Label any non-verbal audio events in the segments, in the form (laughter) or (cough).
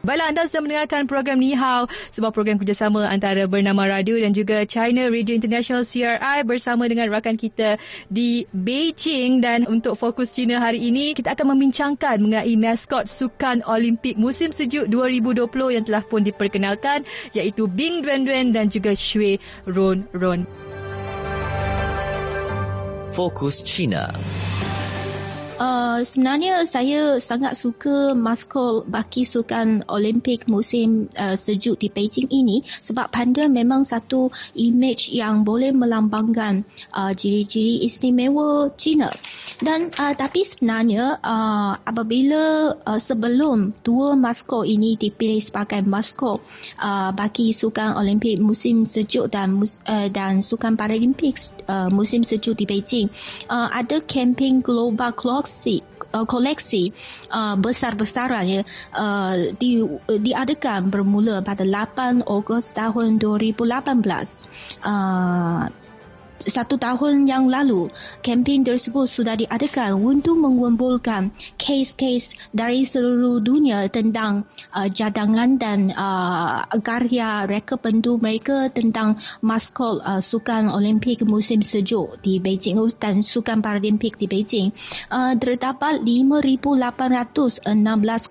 Baiklah anda sedang mendengarkan program Ni Hao, sebuah program kerjasama antara Bernama Radio dan juga China Radio International CRI bersama dengan rakan kita di Beijing dan untuk fokus China hari ini kita akan membincangkan mengenai maskot Sukan Olimpik musim sejuk 2020 yang telah pun diperkenalkan iaitu Bing Duan Duan dan juga Shui Ron Ron. Fokus China. Uh, sebenarnya saya sangat suka maskot baki sukan Olimpik musim uh, sejuk di Beijing ini sebab panda memang satu image yang boleh melambangkan uh, ciri-ciri istimewa China. Dan uh, tapi sebenarnya uh, apabila uh, sebelum dua maskot ini dipilih sebagai maskot uh, bagi sukan Olimpik musim sejuk dan uh, dan sukan Paralimpik uh, musim sejuk di Beijing, uh, ada campaign Global koleksi uh, koleksi uh, besar-besaran ya. Uh, di diadakan bermula pada 8 Ogos tahun 2018 uh, satu tahun yang lalu, kempen tersebut sudah diadakan untuk mengumpulkan kes-kes dari seluruh dunia tentang uh, jadangan dan uh, karya reka pentu mereka tentang maskot uh, Sukan Olimpik musim sejuk di Beijing dan Sukan Paralimpik di Beijing. Uh, terdapat 5,816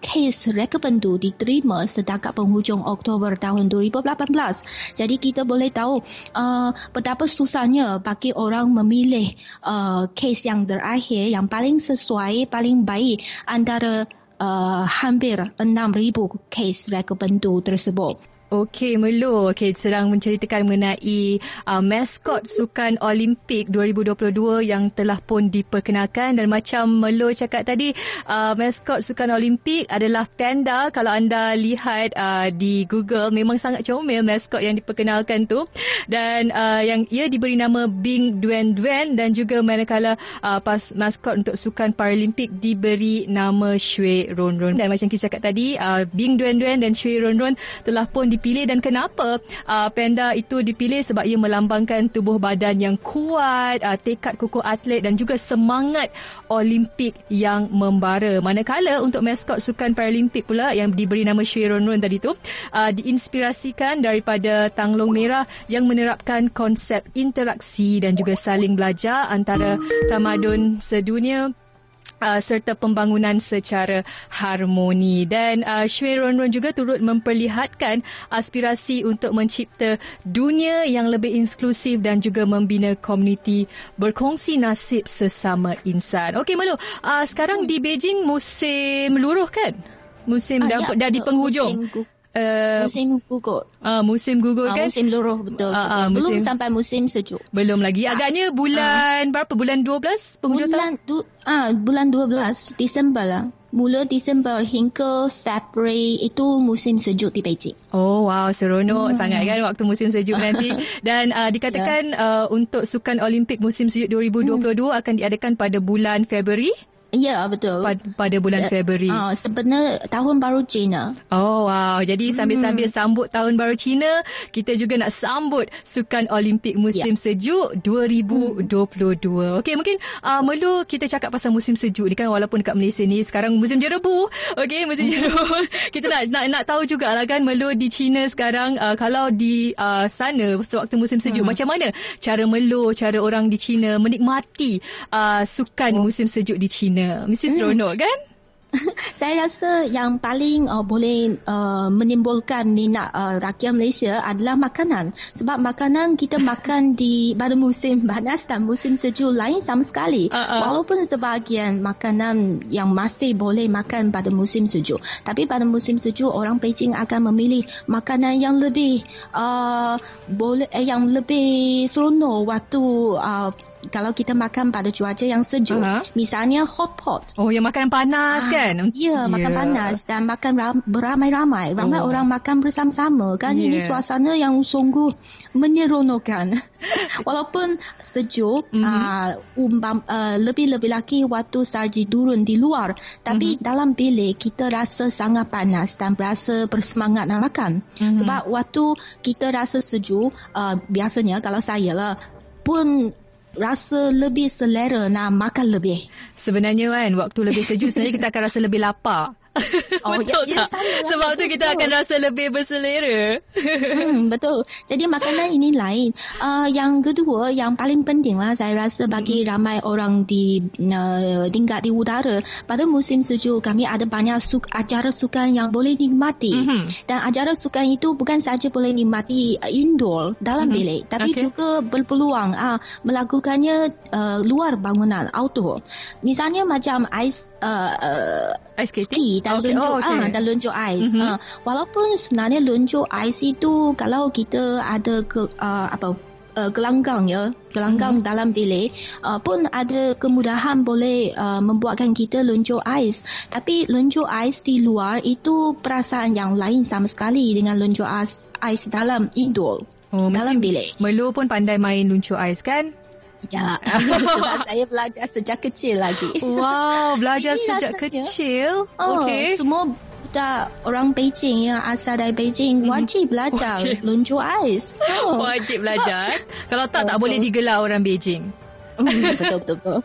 kes reka pentu diterima setakat penghujung Oktober tahun 2018. Jadi kita boleh tahu uh, betapa susahnya bagi orang memilih uh, kes yang terakhir yang paling sesuai, paling baik antara uh, hampir 6,000 kes bentuk tersebut. Okey, Melo. Okey, sedang menceritakan mengenai uh, maskot Sukan Olimpik 2022 yang telah pun diperkenalkan dan macam Melo cakap tadi, uh, maskot Sukan Olimpik adalah panda. Kalau anda lihat uh, di Google, memang sangat comel maskot yang diperkenalkan tu. Dan uh, yang ia diberi nama Bing Duan Duan dan juga manakala uh, pas maskot untuk Sukan Paralimpik diberi nama Shui Ron Ron. Dan macam kita cakap tadi, uh, Bing Duan Duan dan Shui Ron Ron telah pun di dipilih dan kenapa uh, panda itu dipilih sebab ia melambangkan tubuh badan yang kuat, uh, tekad kukuh atlet dan juga semangat Olimpik yang membara. Manakala untuk maskot sukan Paralimpik pula yang diberi nama Shui Ron Ron tadi tu uh, diinspirasikan daripada Tanglong Merah yang menerapkan konsep interaksi dan juga saling belajar antara tamadun sedunia uh, serta pembangunan secara harmoni dan uh, Shui Ron Ron juga turut memperlihatkan aspirasi untuk mencipta dunia yang lebih inklusif dan juga membina komuniti berkongsi nasib sesama insan. Okey Malu, uh, sekarang di Beijing musim luruh kan? Musim uh, dah, ya, dah di penghujung. Musim Uh, musim gugur. Uh, musim gugur uh, kan? Musim luruh betul. Uh, uh, musim, Belum sampai musim sejuk. Belum lagi. Agaknya bulan uh, berapa? Bulan 12 penghujung bulan tahun? Du, uh, bulan 12 Disember lah. Mula Disember hingga Februari itu musim sejuk di Beijing. Oh wow, seronok hmm. sangat kan waktu musim sejuk nanti. (laughs) Dan uh, dikatakan yeah. uh, untuk Sukan Olimpik musim sejuk 2022 hmm. akan diadakan pada bulan Februari. Ya, betul. Pada, pada bulan ya, Februari. Uh, sebenarnya tahun baru Cina. Oh, wow. Jadi sambil-sambil hmm. sambut tahun baru Cina, kita juga nak sambut Sukan Olimpik musim ya. sejuk 2022. Hmm. Okey, mungkin uh, Melu kita cakap pasal musim sejuk ni kan walaupun dekat Malaysia ni sekarang musim jerebu. Okey, musim hmm. jerebu. (laughs) kita nak, nak nak tahu jugalah kan Melu di Cina sekarang uh, kalau di uh, sana sewaktu musim sejuk hmm. macam mana cara Melu, cara orang di Cina menikmati uh, sukan oh. musim sejuk di Cina China. Mesti seronok kan? (laughs) saya rasa yang paling uh, boleh uh, menimbulkan minat uh, rakyat Malaysia adalah makanan. Sebab makanan kita (laughs) makan di pada musim panas dan musim sejuk lain sama sekali. Uh-uh. Walaupun sebahagian makanan yang masih boleh makan pada musim sejuk. Tapi pada musim sejuk orang Beijing akan memilih makanan yang lebih uh, boleh eh, yang lebih seronok waktu uh, kalau kita makan pada cuaca yang sejuk, Aha. misalnya hot pot. Oh, yang makanan panas Ah, kan? Ya, makan Ya. panas dan makan ram- beramai-ramai. Ramai Oh. orang makan bersama-sama kan. Ini Ya. suasana yang sungguh menyeronokkan. (laughs) Walaupun sejuk, Mhm. uh, umpam, uh, lebih-lebih lagi waktu salji turun di luar. Tapi Mhm. dalam bilik kita rasa sangat panas dan berasa bersemangat nak makan. Mhm. Sebab waktu kita rasa sejuk, uh, biasanya kalau saya lah pun rasa lebih selera nak makan lebih. Sebenarnya kan waktu lebih sejuk sebenarnya kita akan rasa lebih lapar. (laughs) Oh, betul ya, ya, tak? lah, Sebab tu kita betul. akan rasa lebih berselera. (laughs) Hmm, betul. Jadi makanan ini lain. Uh, yang kedua, yang paling penting lah saya rasa bagi ramai orang di uh, tingkat di utara, pada musim sejuk kami ada banyak suk acara sukan yang boleh nikmati. Mhm. Dan acara sukan itu bukan saja boleh nikmati uh, indoor dalam Mhm. bilik, tapi Okey. juga berpeluang uh, melakukannya uh, luar bangunan outdoor. Misalnya macam ais uh, uh, Ice skating? ski dan Okey, lunjuk oh, okey. ah dan lunjuk ais. Mhm. Ah, walaupun sebenarnya lunjuk ais itu kalau kita ada ke uh, apa uh, gelanggang ya, gelanggang Mhm. dalam bilik uh, pun ada kemudahan boleh uh, membuatkan kita lunjuk ais. Tapi lunjuk ais di luar itu perasaan yang lain sama sekali dengan lunjuk ais ais dalam indoor. Oh, dalam bilik. Melo pun pandai main luncur ais kan? Ya, (laughs) sebab saya belajar sejak kecil lagi. Wow, belajar Ini sejak rasanya. kecil. Oh, Okey. semua budak orang Beijing yang asal dari Beijing wajib belajar Wajib. lunjuk ais. (laughs) Oh. Wajib belajar. (laughs) Kalau tak, tak Betul. boleh digelar orang Beijing. Hmm, betul betul betul.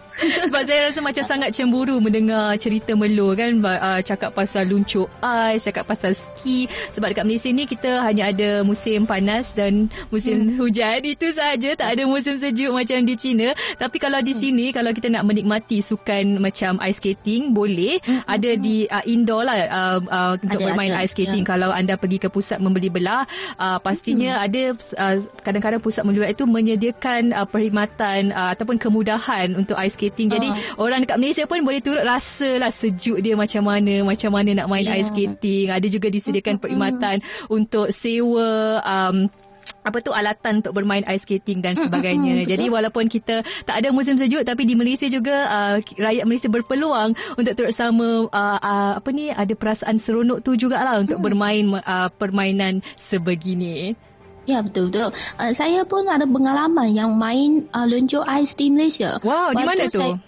Sebab saya rasa macam sangat cemburu mendengar cerita Melo kan uh, cakap pasal luncur ais, cakap pasal ski sebab dekat Malaysia ni kita hanya ada musim panas dan musim hmm. hujan itu saja tak ada musim sejuk macam di China tapi kalau di sini kalau kita nak menikmati sukan macam ice skating boleh hmm. ada di uh, indoor lah uh, uh, untuk Ada, bermain ada. ice skating Ya. kalau anda pergi ke pusat membeli belah uh, pastinya Hmm. ada uh, kadang-kadang pusat membeli belah itu menyediakan uh, perkhidmatan uh, ataupun kemudahan untuk ice skating. Jadi Ah. orang dekat Malaysia pun boleh turut rasa lah sejuk dia macam mana, macam mana nak main Ya. ice skating. Ada juga disediakan perkhidmatan untuk sewa um, apa tu alatan untuk bermain ice skating dan sebagainya. Jadi walaupun kita tak ada musim sejuk tapi di Malaysia juga uh, rakyat Malaysia berpeluang untuk turut sama uh, uh, apa ni ada perasaan seronok tu jugalah untuk bermain uh, permainan sebegini. Ya betul betul. Uh, saya pun ada pengalaman yang main uh, lunjuk ais di Malaysia. Wow, di mana tu? Saya,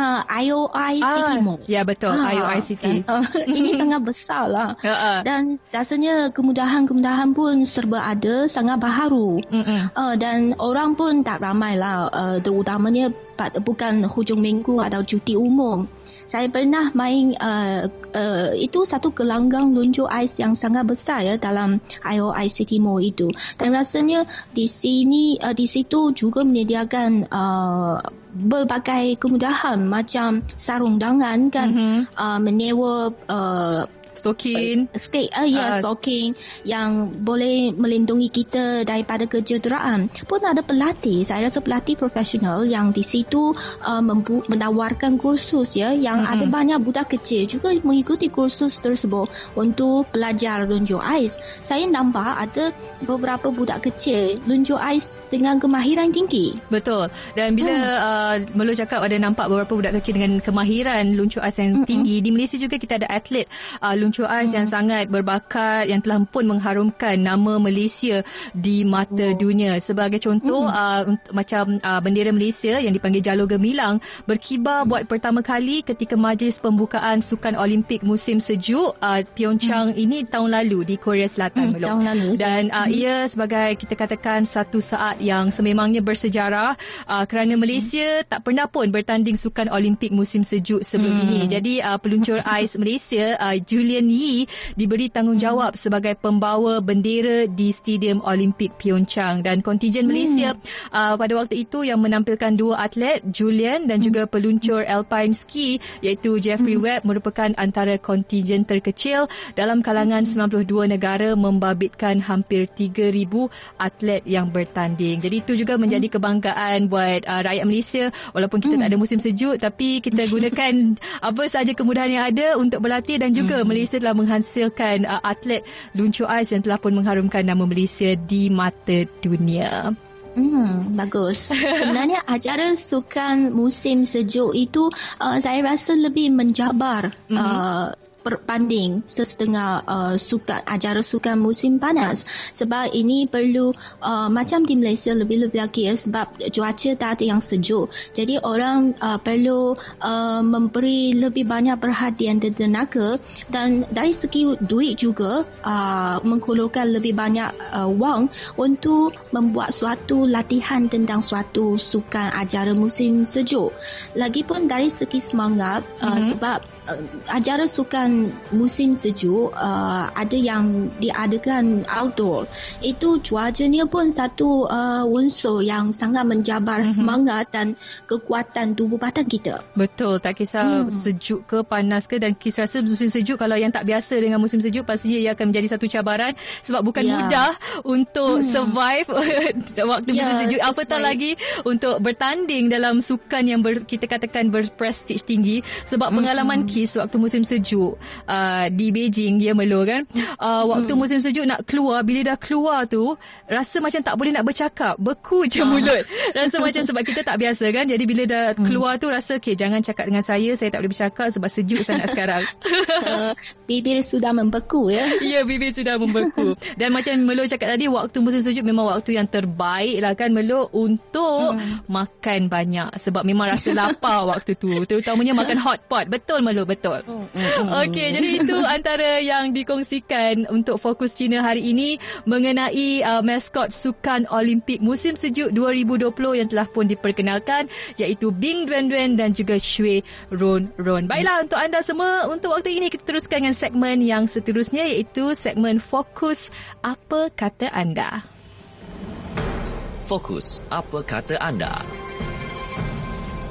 uh, IOI City Mall. ya betul, Ah, IOI City. dan, uh, (laughs) ini sangat besar lah. Ha. Dan rasanya kemudahan-kemudahan pun serba ada, sangat baharu. Uh, dan orang pun tak ramai lah, uh, terutamanya bukan hujung minggu atau cuti umum. Saya pernah main uh, uh, itu satu gelanggang lunjuk ais yang sangat besar ya dalam IOI City Mall itu. Dan rasanya di sini uh, di situ juga menyediakan uh, berbagai kemudahan macam sarung tangan kan, Mhm. uh, menyewa uh, Stokin. skate uh, ya Ah. stocking yang boleh melindungi kita daripada kecederaan pun ada pelatih saya rasa pelatih profesional yang di situ uh, membu- menawarkan kursus ya yang Mm-mm. ada banyak budak kecil juga mengikuti kursus tersebut untuk belajar lunjuk ais saya nampak ada beberapa budak kecil lunjuk ais dengan kemahiran tinggi Betul. Dan bila uh, Melo cakap ada nampak beberapa budak kecil dengan kemahiran luncur ais yang tinggi, di Malaysia juga kita ada atlet uh, luncur ais yang sangat berbakat yang telah pun mengharumkan nama Malaysia di mata dunia. Sebagai contoh uh, untuk, macam uh, bendera Malaysia yang dipanggil Jalur Gemilang berkibar buat pertama kali ketika majlis pembukaan Sukan Olimpik musim sejuk uh, Pyeongchang ini tahun lalu di Korea Selatan. Hmm, tahun lalu. Dan uh, ia sebagai kita katakan satu saat yang sememangnya bersejarah uh, kerana Malaysia tak pernah pun bertanding sukan Olimpik musim sejuk sebelum Hmm. ini. Jadi uh, peluncur (laughs) ais Malaysia uh, Julian Yee diberi tanggungjawab sebagai pembawa bendera di Stadium Olimpik Pyeongchang dan kontingen Malaysia. Uh, pada waktu itu yang menampilkan dua atlet Julian dan juga peluncur alpine ski iaitu Jeffrey Webb merupakan antara kontingen terkecil. Dalam kalangan 92 negara membabitkan hampir 3000 atlet yang bertanding. Jadi itu juga menjadi kebanggaan buat uh, rakyat Malaysia. Walaupun kita tak ada musim sejuk tapi kita gunakan (laughs) apa sahaja kemudahan yang ada untuk berlatih dan juga Malaysia telah menghasilkan uh, atlet luncur ais yang telah pun mengharumkan nama Malaysia di mata dunia. Hmm, bagus. (laughs) Sebenarnya acara sukan musim sejuk itu uh, saya rasa lebih menjabar mm-hmm. uh, berbanding sesetengah uh, sukan acara sukan musim panas. Sebab ini perlu uh, macam di Malaysia lebih-lebih lagi ya sebab cuaca tak ada yang sejuk. Jadi orang uh, perlu uh, memberi lebih banyak perhatian dan tenaga. Dan dari segi duit juga uh, menghulurkan lebih banyak uh, wang untuk membuat suatu latihan tentang suatu sukan acara musim sejuk. Lagipun dari segi semangat uh, mm-hmm. sebab uh, acara sukan musim sejuk uh, ada yang diadakan outdoor itu cuacanya pun satu uh, unsur yang sangat menjabar mm-hmm. semangat dan kekuatan tubuh badan kita betul tak kisah hmm. sejuk ke panas ke dan kisah rasa musim sejuk kalau yang tak biasa dengan musim sejuk pastinya ia akan menjadi satu cabaran sebab bukan yeah. mudah untuk hmm. survive (laughs) waktu yeah, musim sejuk apatah lagi untuk bertanding dalam sukan yang ber, kita katakan berprestij tinggi sebab hmm. pengalaman hmm kes waktu musim sejuk uh, di Beijing dia melo kan. Uh, waktu hmm. musim sejuk nak keluar bila dah keluar tu rasa macam tak boleh nak bercakap beku je ah. mulut. Rasa macam sebab kita tak biasa kan. Jadi bila dah hmm. keluar tu rasa okay jangan cakap dengan saya saya tak boleh bercakap sebab sejuk sangat (laughs) sekarang. Uh, bibir sudah membeku ya? Ya bibir sudah membeku. Dan macam Melo cakap tadi waktu musim sejuk memang waktu yang terbaik lah kan Melo untuk hmm. makan banyak. Sebab memang rasa lapar waktu tu. Terutamanya makan hot pot betul Melo betul. Mm, mm, mm, Okey, jadi itu antara yang dikongsikan untuk fokus Cina hari ini mengenai uh, maskot sukan Olimpik musim sejuk 2020 yang telah pun diperkenalkan iaitu Bing Duan Duan dan juga Shui Ron Ron. Baiklah untuk anda semua untuk waktu ini kita teruskan dengan segmen yang seterusnya iaitu segmen fokus apa kata anda. Fokus apa kata anda?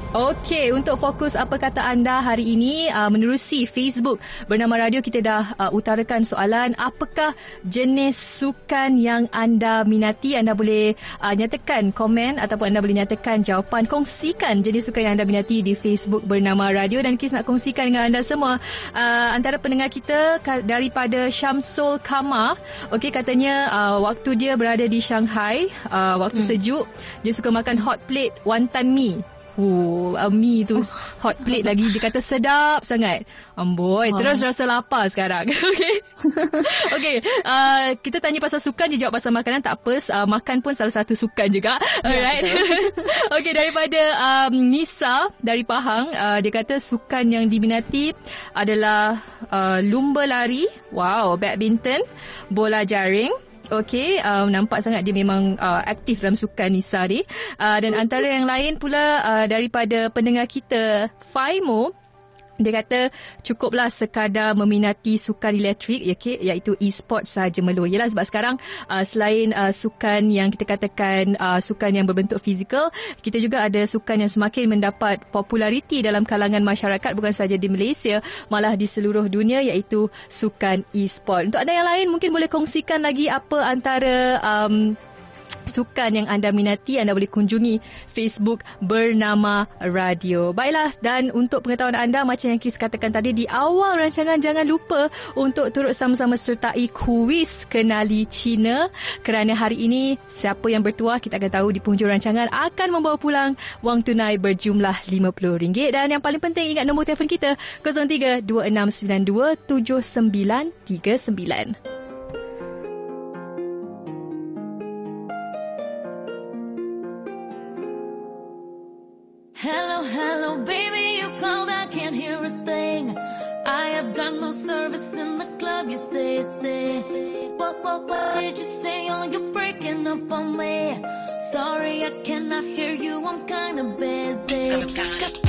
Okey, untuk fokus apa kata anda hari ini uh, menerusi Facebook bernama radio kita dah uh, utarakan soalan apakah jenis sukan yang anda minati? Anda boleh uh, nyatakan komen ataupun anda boleh nyatakan jawapan. Kongsikan jenis sukan yang anda minati di Facebook bernama radio. Dan Kis nak kongsikan dengan anda semua uh, antara pendengar kita daripada Syamsul Kama. Okey katanya uh, waktu dia berada di Shanghai uh, waktu hmm. sejuk dia suka makan hot plate wonton mee Oh, uh, mi tu oh. hot plate lagi dia kata sedap sangat. Amboi, oh. terus rasa lapar sekarang. (laughs) Okey. Okey, uh, kita tanya pasal sukan dia jawab pasal makanan tak apa. Uh, makan pun salah satu sukan juga. Ya, Alright. (laughs) Okey, daripada um, Nisa dari Pahang, uh, dia kata sukan yang diminati adalah uh, lumba lari, wow, badminton, bola jaring, Okey, um, nampak sangat dia memang uh, aktif dalam sukan Nisa ni. Uh, dan antara yang lain pula uh, daripada pendengar kita, Faimo, dia kata cukuplah sekadar meminati sukan elektrik okay, iaitu e-sport sahaja melu. Yalah sebab sekarang uh, selain uh, sukan yang kita katakan uh, sukan yang berbentuk fizikal, kita juga ada sukan yang semakin mendapat populariti dalam kalangan masyarakat bukan sahaja di Malaysia, malah di seluruh dunia iaitu sukan e-sport. Untuk anda yang lain mungkin boleh kongsikan lagi apa antara um, sukan yang anda minati, anda boleh kunjungi Facebook bernama Radio. Baiklah, dan untuk pengetahuan anda, macam yang Kis katakan tadi di awal rancangan, jangan lupa untuk turut sama-sama sertai kuis Kenali Cina. Kerana hari ini, siapa yang bertuah, kita akan tahu di penghujung rancangan akan membawa pulang wang tunai berjumlah RM50. Dan yang paling penting, ingat nombor telefon kita 03 2692 7939. Hello, baby, you called, I can't hear a thing. I have got no service in the club, you say, say. What, what, what did you say? Oh, you're breaking up on me. Sorry, I cannot hear you, I'm kinda busy.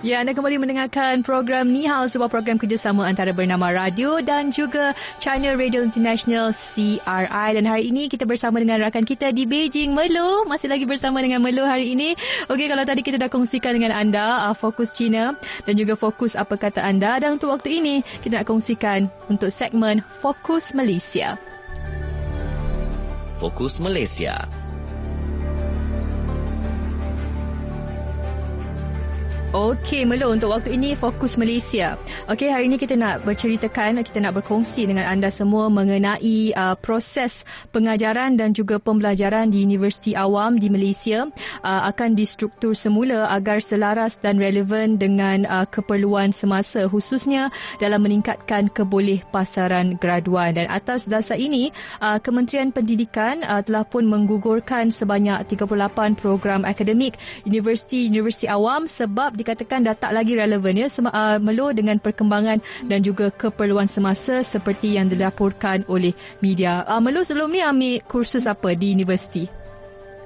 Ya, anda kembali mendengarkan program Ni Hao, sebuah program kerjasama antara Bernama Radio dan juga China Radio International CRI. Dan hari ini kita bersama dengan rakan kita di Beijing, Melo. Masih lagi bersama dengan Melo hari ini. Okey, kalau tadi kita dah kongsikan dengan anda uh, fokus China dan juga fokus apa kata anda. Dan untuk waktu ini, kita nak kongsikan untuk segmen Fokus Malaysia. Fokus Malaysia. Okey, Melo untuk waktu ini fokus Malaysia. Okey, hari ini kita nak berceritakan, kita nak berkongsi dengan anda semua mengenai uh, proses pengajaran dan juga pembelajaran di Universiti Awam di Malaysia uh, akan distruktur semula agar selaras dan relevan dengan uh, keperluan semasa khususnya dalam meningkatkan keboleh pasaran graduan dan atas dasar ini uh, Kementerian Pendidikan uh, telah pun menggugurkan sebanyak 38 program akademik Universiti-Universiti Awam sebab dikatakan dah tak lagi relevan ya sem- uh, melo dengan perkembangan dan juga keperluan semasa seperti yang dilaporkan oleh media. Uh, melo sebelum ni ambil kursus apa di universiti?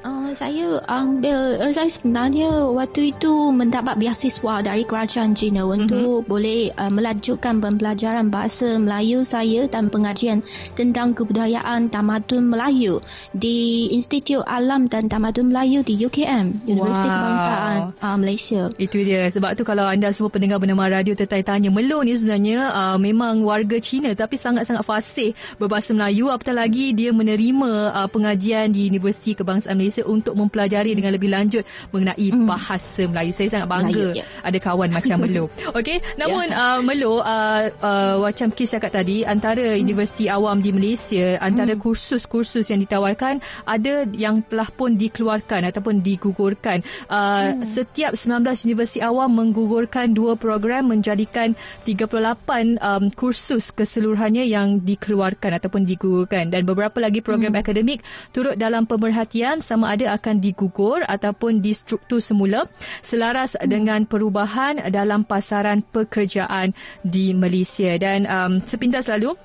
Uh, saya ambil, uh, saya sebenarnya waktu itu mendapat beasiswa dari kerajaan China untuk mm-hmm. boleh uh, melanjutkan pembelajaran bahasa Melayu saya dan pengajian tentang kebudayaan tamadun Melayu di Institut Alam dan Tamadun Melayu di UKM, Universiti Wow. Kebangsaan uh, Malaysia. Itu dia. Sebab tu kalau anda semua pendengar bernama radio tertanya-tanya, Melo ni sebenarnya uh, memang warga Cina tapi sangat-sangat fasih berbahasa Melayu. Apatah lagi dia menerima uh, pengajian di Universiti Kebangsaan Malaysia untuk mempelajari dengan lebih lanjut mengenai Hmm. bahasa Melayu. Saya sangat bangga Melayu, ya. ada kawan macam (laughs) Melo. Okey, namun uh, Melo uh, uh, macam Kis cakap tadi antara universiti awam di Malaysia antara kursus-kursus yang ditawarkan ada yang telah pun dikeluarkan ataupun digugurkan. Uh, Setiap 19 universiti awam menggugurkan dua program menjadikan 38 um, kursus keseluruhannya yang dikeluarkan ataupun digugurkan dan beberapa lagi program akademik turut dalam pemerhatian sama ada akan digugur ataupun distruktur semula selaras dengan perubahan dalam pasaran pekerjaan di Malaysia. Dan um, sepintas lalu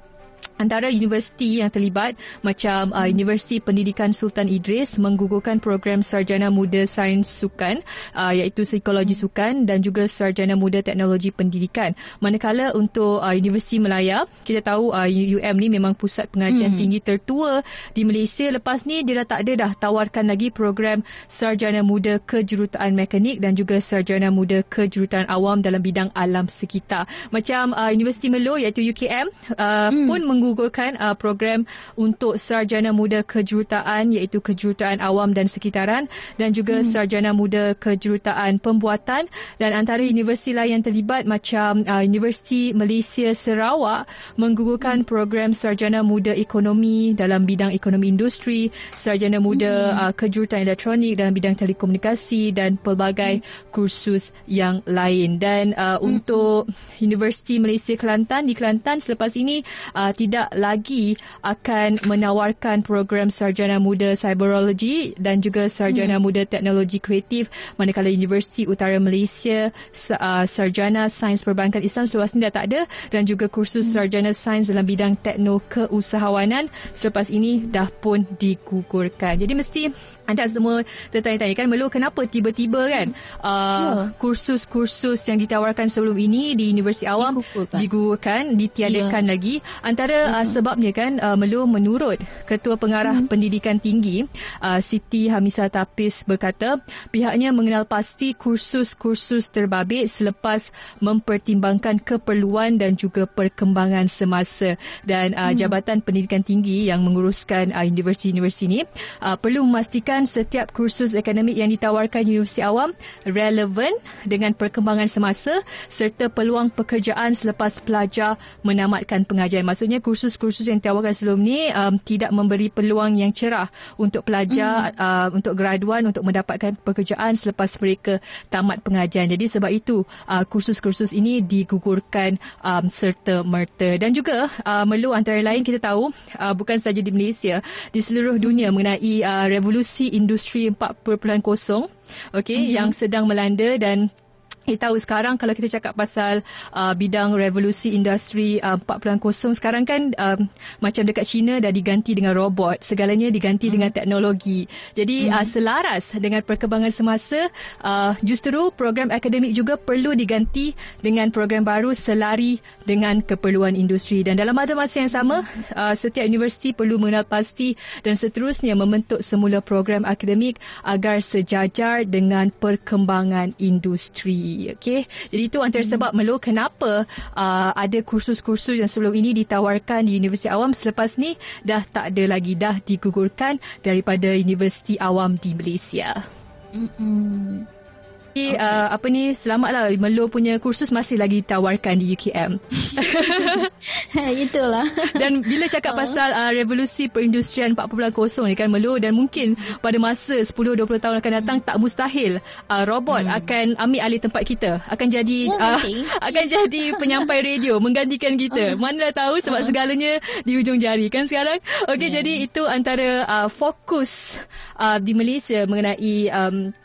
antara universiti yang terlibat macam uh, Universiti Pendidikan Sultan Idris menggugurkan program Sarjana Muda Sains Sukan uh, iaitu Psikologi Sukan dan juga Sarjana Muda Teknologi Pendidikan. Manakala untuk uh, Universiti Melaya, kita tahu uh, UM ni memang pusat pengajian hmm. tinggi tertua di Malaysia. Lepas ni dia dah tak ada dah tawarkan lagi program Sarjana Muda Kejuruteraan Mekanik dan juga Sarjana Muda Kejuruteraan Awam dalam bidang alam sekitar. Macam uh, Universiti Melo iaitu UKM uh, hmm. pun menggugurkan uh, program untuk sarjana muda kejuruteraan iaitu kejuruteraan awam dan sekitaran dan juga hmm. sarjana muda kejuruteraan pembuatan dan antara universiti lain yang terlibat macam uh, Universiti Malaysia Sarawak menggugurkan hmm. program sarjana muda ekonomi dalam bidang ekonomi industri, sarjana muda hmm. uh, kejuruteraan elektronik dalam bidang telekomunikasi dan pelbagai hmm. kursus yang lain dan uh, hmm. untuk Universiti Malaysia Kelantan di Kelantan selepas ini uh, tidak lagi akan menawarkan program sarjana muda cyberology dan juga sarjana hmm. muda teknologi kreatif manakala Universiti Utara Malaysia uh, sarjana sains perbankan Islam selepas ini dah tak ada dan juga kursus hmm. sarjana sains dalam bidang tekno keusahawanan selepas ini dah pun digugurkan. Jadi mesti anda semua tertanya-tanya kan Melo kenapa tiba-tiba kan uh, yeah. kursus-kursus yang ditawarkan sebelum ini di Universiti Awam digugurkan, digugurkan ditiadakan yeah. lagi antara uh, sebabnya kan uh, Melo menurut Ketua Pengarah hmm. Pendidikan Tinggi uh, Siti Hamisa Tapis berkata pihaknya mengenal pasti kursus-kursus terbabit selepas mempertimbangkan keperluan dan juga perkembangan semasa dan uh, hmm. Jabatan Pendidikan Tinggi yang menguruskan uh, universiti-universiti ini uh, perlu memastikan setiap kursus akademik yang ditawarkan universiti awam relevan dengan perkembangan semasa serta peluang pekerjaan selepas pelajar menamatkan pengajian maksudnya kursus kursus-kursus yang ditawarkan sebelum ni um, tidak memberi peluang yang cerah untuk pelajar mm. uh, untuk graduan untuk mendapatkan pekerjaan selepas mereka tamat pengajian. Jadi sebab itu uh, kursus-kursus ini digugurkan um, serta merta dan juga uh, melu antara lain kita tahu uh, bukan saja di Malaysia di seluruh dunia mengenai uh, revolusi industri 4.0 okey mm-hmm. yang sedang melanda dan kita tahu sekarang kalau kita cakap pasal uh, bidang revolusi industri uh, 4.0 sekarang kan uh, macam dekat China dah diganti dengan robot. Segalanya diganti hmm. dengan teknologi. Jadi hmm. uh, selaras dengan perkembangan semasa uh, justru program akademik juga perlu diganti dengan program baru selari dengan keperluan industri. Dan dalam masa masa yang sama uh, setiap universiti perlu mengenal pasti dan seterusnya membentuk semula program akademik agar sejajar dengan perkembangan industri okey? Jadi itu antara hmm. sebab melo kenapa uh, ada kursus-kursus yang sebelum ini ditawarkan di universiti awam. Selepas ni dah tak ada lagi dah digugurkan daripada universiti awam di Malaysia hmm Okay. Uh, apa ni selamatlah Melo punya kursus masih lagi ditawarkan di UKM. (laughs) Itulah. Dan bila cakap uh. pasal uh, revolusi perindustrian 4.0 ni kan Melo dan mungkin pada masa 10 20 tahun akan datang hmm. tak mustahil uh, robot hmm. akan ambil alih tempat kita. Akan jadi oh, uh, (laughs) akan jadi penyampai radio menggantikan kita. Uh. Manalah tahu sebab uh. segalanya di ujung jari kan sekarang. Okey yeah. jadi itu antara uh, fokus uh, di Malaysia mengenai um,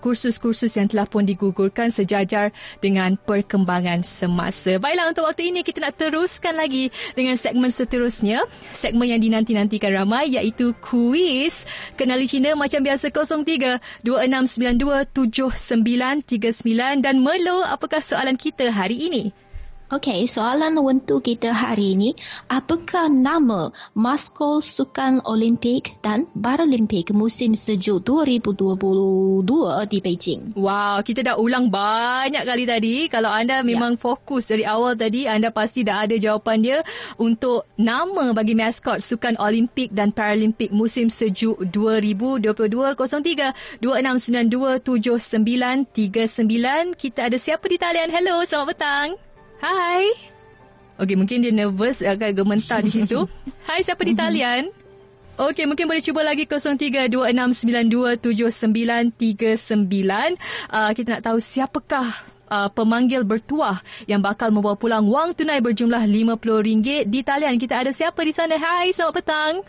kursus-kursus yang telah pun digugurkan sejajar dengan perkembangan semasa. Baiklah untuk waktu ini kita nak teruskan lagi dengan segmen seterusnya. Segmen yang dinanti-nantikan ramai iaitu kuis. Kenali Cina macam biasa 03 2692 7939 dan Melo apakah soalan kita hari ini? Okey, soalan untuk kita hari ini, apakah nama maskul Sukan Olimpik dan Paralimpik musim sejuk 2022 di Beijing? Wow, kita dah ulang banyak kali tadi. Kalau anda ya. memang ya. fokus dari awal tadi, anda pasti dah ada jawapan dia untuk nama bagi maskot Sukan Olimpik dan Paralimpik musim sejuk 2022 03 2692 7939. Kita ada siapa di talian? Hello, selamat petang. Hai. Okey, mungkin dia nervous akan gementar di situ. (laughs) Hai, siapa di talian? Okey, mungkin boleh cuba lagi 0326927939. Uh, kita nak tahu siapakah uh, pemanggil bertuah yang bakal membawa pulang wang tunai berjumlah RM50 di talian. Kita ada siapa di sana? Hai, selamat petang.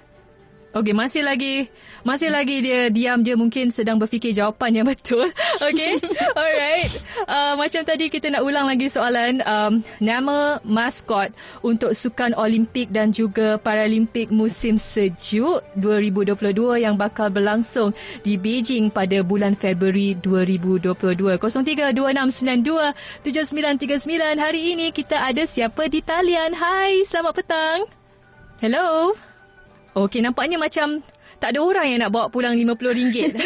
Okey, masih lagi masih lagi dia diam je mungkin sedang berfikir jawapan yang (laughs) betul. Okey. (laughs) Alright. Uh, macam tadi kita nak ulang lagi soalan um, nama maskot untuk Sukan Olimpik dan juga Paralimpik musim sejuk 2022 yang bakal berlangsung di Beijing pada bulan Februari 2022. 0326927939 hari ini kita ada siapa di talian. Hai, selamat petang. Hello. Okey, nampaknya macam tak ada orang yang nak bawa pulang RM50. (laughs)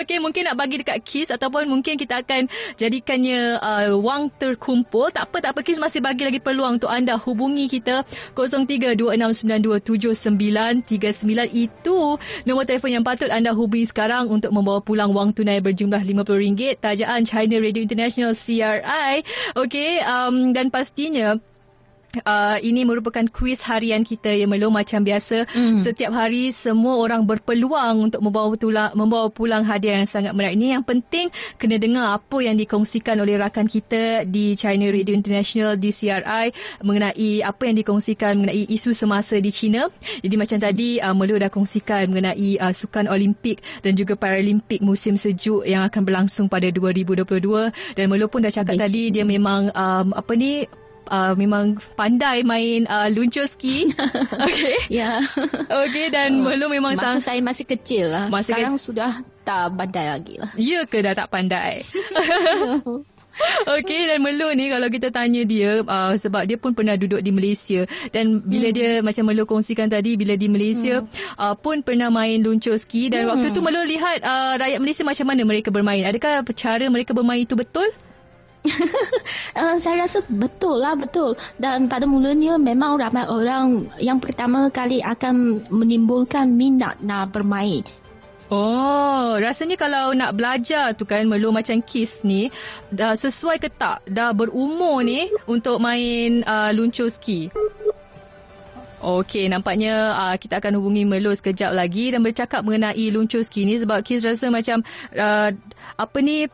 Okey, mungkin nak bagi dekat Kiss ataupun mungkin kita akan jadikannya uh, wang terkumpul. Tak apa, tak apa. Kiss masih bagi lagi peluang untuk anda hubungi kita 0326927939. Itu nombor telefon yang patut anda hubungi sekarang untuk membawa pulang wang tunai berjumlah RM50. Tajaan China Radio International CRI. Okey, um, dan pastinya Uh, ini merupakan kuis harian kita yang Melo macam biasa. Mm. Setiap hari semua orang berpeluang untuk membawa pulang, membawa pulang hadiah yang sangat menarik. Ini yang penting kena dengar apa yang dikongsikan oleh rakan kita di China Radio International di CRI mengenai apa yang dikongsikan mengenai isu semasa di China. Jadi macam tadi uh, Melo dah kongsikan mengenai uh, sukan Olimpik dan juga Paralimpik musim sejuk yang akan berlangsung pada 2022 dan Melo pun dah cakap Beijing. tadi dia memang um, apa ni uh, memang pandai main uh, luncur ski. (laughs) Okey. Ya. Okey dan uh, belum memang masa sang... saya masih kecil lah. Masa Sekarang kes... sudah tak pandai lagi lah. Ya ke dah tak pandai? (laughs) Okey dan Melo ni kalau kita tanya dia uh, sebab dia pun pernah duduk di Malaysia dan bila hmm. dia macam Melo kongsikan tadi bila di Malaysia hmm. uh, pun pernah main luncur ski dan hmm. waktu tu Melo lihat uh, rakyat Malaysia macam mana mereka bermain. Adakah cara mereka bermain itu betul? Uh, saya rasa betul lah betul dan pada mulanya memang ramai orang yang pertama kali akan menimbulkan minat nak bermain. Oh, rasanya kalau nak belajar tu kan melu macam KIS ni dah sesuai ke tak? Dah berumur ni untuk main uh, luncur ski. Okey, nampaknya uh, kita akan hubungi Melo sekejap lagi dan bercakap mengenai luncur ski ni sebab Kis rasa macam uh, apa ni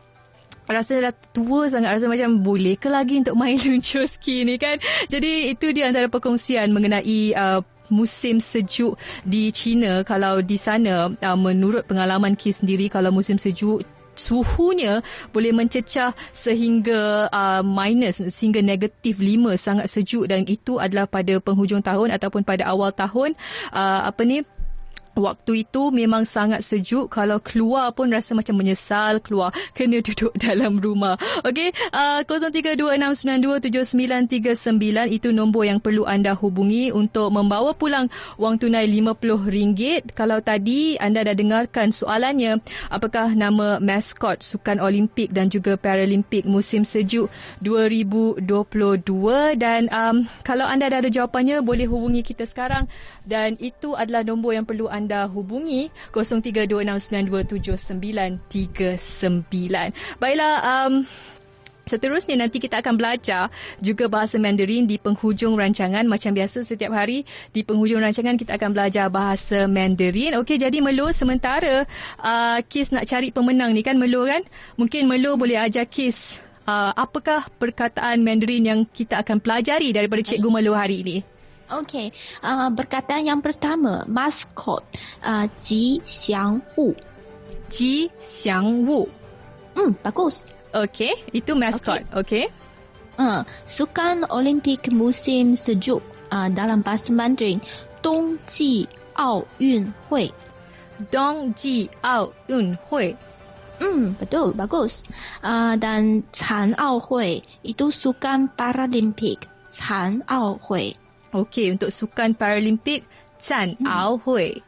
rasa dah tua sangat rasa macam boleh ke lagi untuk (laughs) main luncur ski ni kan? Jadi itu dia antara perkongsian mengenai uh, musim sejuk di China. Kalau di sana uh, menurut pengalaman Ki sendiri kalau musim sejuk suhunya boleh mencecah sehingga uh, minus sehingga negatif 5 sangat sejuk. Dan itu adalah pada penghujung tahun ataupun pada awal tahun. Uh, apa ni Waktu itu memang sangat sejuk. Kalau keluar pun rasa macam menyesal keluar. Kena duduk (laughs) dalam rumah. Okey, uh, 0326927939 itu nombor yang perlu anda hubungi untuk membawa pulang wang tunai RM50. Kalau tadi anda dah dengarkan soalannya, apakah nama maskot Sukan Olimpik dan juga Paralimpik musim sejuk 2022 dan um, kalau anda dah ada jawapannya boleh hubungi kita sekarang dan itu adalah nombor yang perlu anda anda hubungi 0326927939. Baiklah, um, Seterusnya nanti kita akan belajar juga bahasa Mandarin di penghujung rancangan. Macam biasa setiap hari di penghujung rancangan kita akan belajar bahasa Mandarin. Okey, jadi Melo sementara uh, Kis nak cari pemenang ni kan Melo kan? Mungkin Melo boleh ajar Kis uh, apakah perkataan Mandarin yang kita akan pelajari daripada Cikgu Melo hari ini. Okey, uh, berkata yang pertama, maskot, uh, Ji Xiang Wu. Ji Xiang Wu. Hmm, bagus. Okey, itu maskot. Okey. Okay. Uh, sukan Olimpik musim sejuk uh, dalam bahasa Mandarin, Dongji Ao Yun Hui. Dongji Ao Yun Hui. Hmm, betul, bagus. Uh, dan Chan Ao Hui itu sukan Paralimpik, Chan Ao Hui. Okey, untuk Sukan Paralimpik, Chan hmm. Ao Hui.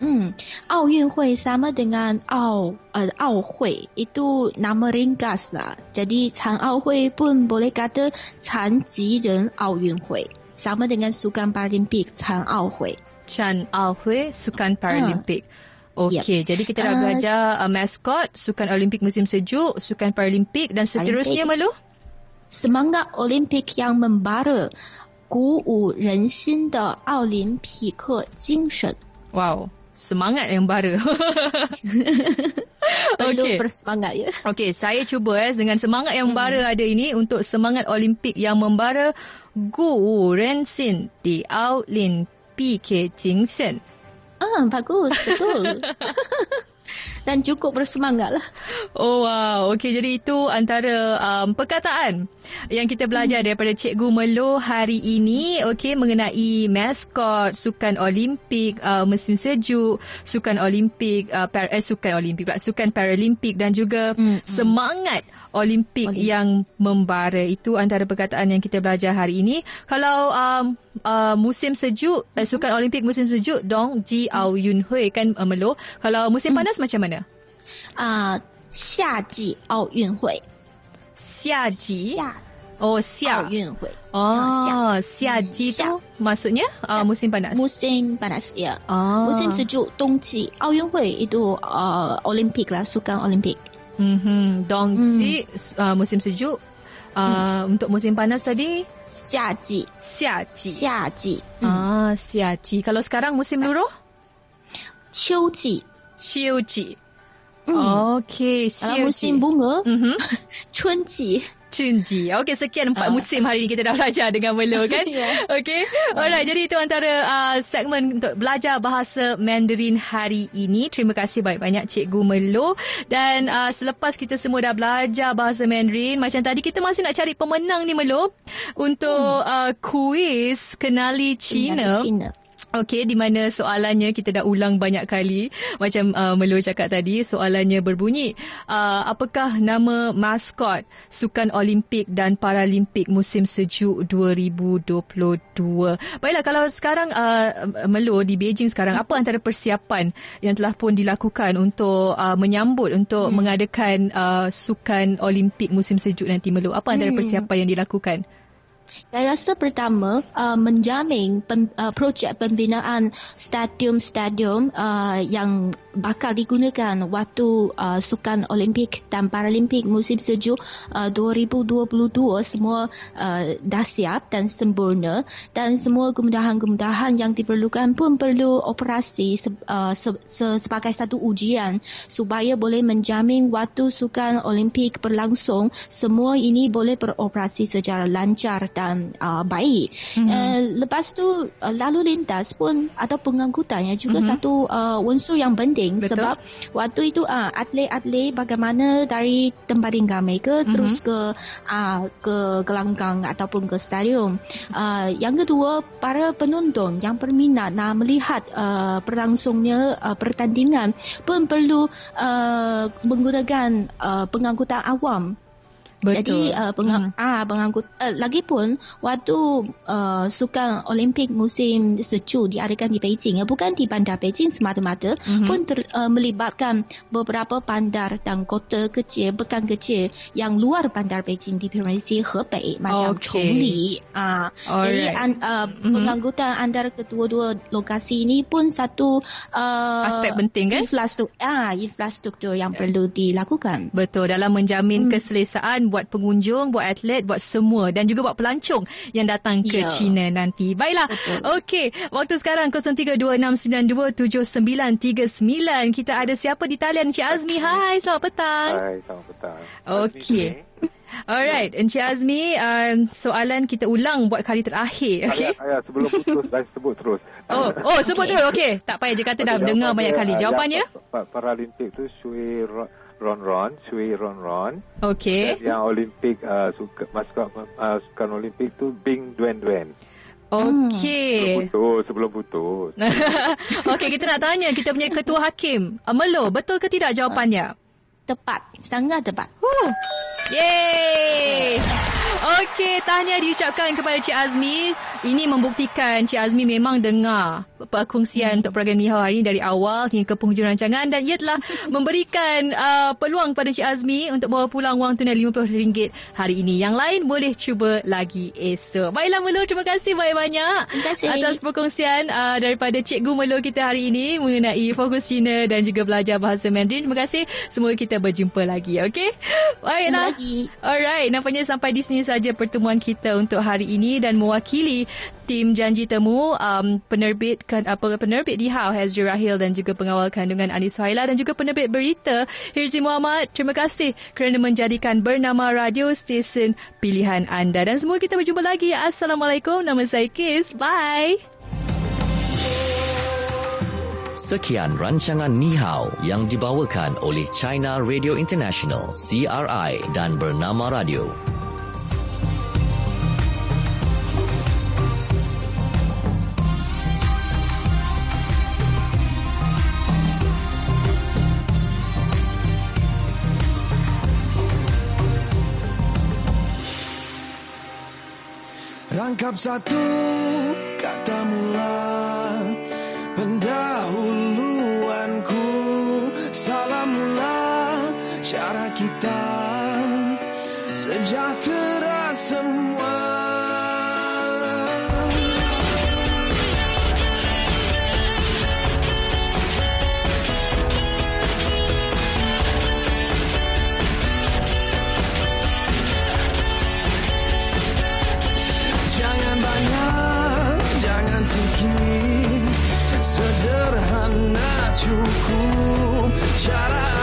Hmm, Ao Yun Hui sama dengan Ao, uh, Ao Hui. Itu nama ringkas lah. Jadi, Chan Ao Hui pun boleh kata Chan Ji Ren Ao Yun Hui. Sama dengan Sukan Paralimpik, Chan Ao Hui. Chan Ao Hui, Sukan Paralimpik. Uh. Okey, yep. jadi kita dah belajar uh, maskot, Sukan Olimpik musim sejuk, Sukan Paralimpik dan seterusnya, Malu? Semangat Olimpik yang membara 鼓舞人心的奥林匹克精神。Wow, semangat yang baru. (laughs) Perlu okay. bersemangat ya. Okey, saya cuba eh dengan semangat yang hmm. baru ada ini untuk semangat Olimpik yang membara Gu Ren Xin di Ao Lin 毕给精神。 Ah, bagus, betul. (laughs) Dan cukup bersemangat lah. Oh wow, okey jadi itu antara um, perkataan yang kita belajar daripada Cikgu Melo hari ini okey mengenai maskot sukan Olimpik uh, musim sejuk, sukan Olimpik uh, par, eh, sukan Olimpik pula, sukan Paralimpik dan juga Mm, mm. semangat Olimpik Olimpik. yang membara itu antara perkataan yang kita belajar hari ini. Kalau um, uh, musim sejuk, uh, sukan Olimpik musim sejuk dong Ji Ao Yun Hui kan uh, Melo. Kalau musim panas macam mana? 啊、夏季奥运会， Siaji. 夏 Oh, 奥 sia. 运会， Oh, siaji Hmm, tu maksudnya uh, musim panas. musim panas ya. Oh. Musim sejuk 冬季奥运会 itu uh, Olimpik lah, sukan Olimpik. Mhm. Dongji uh, musim sejuk. Uh, Untuk musim panas tadi 夏季，夏季，夏季啊，夏季。Kalau ah, sekarang musim luruh，秋季，秋季。OK，musim bunga，春季。Mhm. (laughs) 季。Cunji. Okey, sekian empat Ah. musim hari ini kita dah belajar dengan Melo (laughs) kan? Ya. Okey. Alright, jadi itu antara uh, segmen untuk belajar bahasa Mandarin hari ini. Terima kasih banyak-banyak Cikgu Melo. Dan uh, selepas kita semua dah belajar bahasa Mandarin, macam tadi kita masih nak cari pemenang ni Melo untuk uh, kuis Kenali Cina. Cina. Okey, di mana soalannya kita dah ulang banyak kali. Macam uh, Melo cakap tadi, soalannya berbunyi, uh, apakah nama maskot Sukan Olimpik dan Paralimpik musim sejuk 2022? Baiklah, kalau sekarang uh, Melo di Beijing sekarang, apa antara persiapan yang telah pun dilakukan untuk uh, menyambut, untuk hmm. mengadakan uh, Sukan Olimpik musim sejuk nanti Melo? Apa antara Hmm. persiapan yang dilakukan? Saya rasa pertama uh, menjamin pem, uh, projek pembinaan stadium-stadium uh, yang bakal digunakan waktu uh, Sukan Olimpik dan Paralimpik musim sejuk uh, 2022 semua uh, dah siap dan sempurna. Dan semua kemudahan-kemudahan yang diperlukan pun perlu operasi se, uh, se, se, sebagai satu ujian supaya boleh menjamin waktu Sukan Olimpik berlangsung. Semua ini boleh beroperasi secara lancar dan uh, baik. Mm-hmm. Uh, lepas tu uh, lalu lintas pun atau pengangkutannya juga mm-hmm. satu uh, unsur yang penting Betul. sebab waktu itu uh, atlet-atlet bagaimana dari tempat tinggal mereka mm-hmm. terus ke uh, ke gelanggang ataupun ke stadium. Uh, yang kedua para penonton yang berminat nak melihat uh, berlangsungnya uh, pertandingan pun perlu uh, menggunakan uh, pengangkutan awam jadi uh, pengang, hmm. ah pengangkut uh, lagipun waktu uh, sukan Olimpik musim sejuk diadakan di Beijing ya bukan di bandar Beijing semata-mata hmm. pun ter, uh, melibatkan beberapa bandar dan kota kecil pekan kecil yang luar bandar Beijing di provinsi Hebei macam Okay. Chongli ah jadi Alright. an, uh, Mhm. pengangkutan antara kedua-dua lokasi ini pun satu uh, Aspek penting, kan? infrastruktur ah infrastruktur yang perlu dilakukan Betul dalam menjamin hmm. keselesaan buat pengunjung, buat atlet, buat semua dan juga buat pelancong yang datang ke Ya. China nanti. Baiklah. Okey, waktu sekarang 0326927939. Kita ada siapa di talian Encik Azmi. Hai, selamat petang. Hai, selamat petang. Okey. Alright, Encik Azmi, uh, soalan kita ulang buat kali terakhir. Okey. Ayah, ayah, sebelum putus, (laughs) saya sebut terus. Oh, oh sebut Okey. terus. Okey. Tak payah je kata dah dengar banyak kali. Jawapannya? Paralimpik tu Shui Ron Ron, Shui Ron Ron. Okey. Dan Yang Olimpik, uh, suka, maskot uh, sukan Olimpik tu Bing Duen Duen. Okey. Putus, sebelum putus. (laughs) Okey, kita nak tanya kita punya ketua hakim. Uh, Melo, betul ke tidak jawapannya? tepat sangat tepat Huh. Yeay! Okey, tahniah diucapkan kepada Cik Azmi. Ini membuktikan Cik Azmi memang dengar perkongsian untuk program Nihau hari ini dari awal hingga ke penghujung rancangan dan ia telah memberikan uh, peluang pada Cik Azmi untuk bawa pulang wang tunai RM50 hari ini. Yang lain boleh cuba lagi esok. Baiklah Melo, terima kasih banyak-banyak Terima kasih. atas perkongsian uh, daripada Cikgu Melo kita hari ini mengenai fokus Cina dan juga belajar bahasa Mandarin. Terima kasih. Semoga kita berjumpa lagi, okey? Baiklah. lagi. Alright, nampaknya sampai di sini saja pertemuan kita untuk hari ini dan mewakili tim janji temu um, penerbit kan, apa penerbit di HAW Hazri Rahil dan juga pengawal kandungan Anis Haila dan juga penerbit berita Hirzi Muhammad. Terima kasih kerana menjadikan bernama radio stesen pilihan anda dan semua kita berjumpa lagi. Assalamualaikum. Nama saya Kis. Bye. Sekian rancangan Ni Hao yang dibawakan oleh China Radio International CRI dan Bernama Radio. Rangkap satu kata cukup Cara aku, cara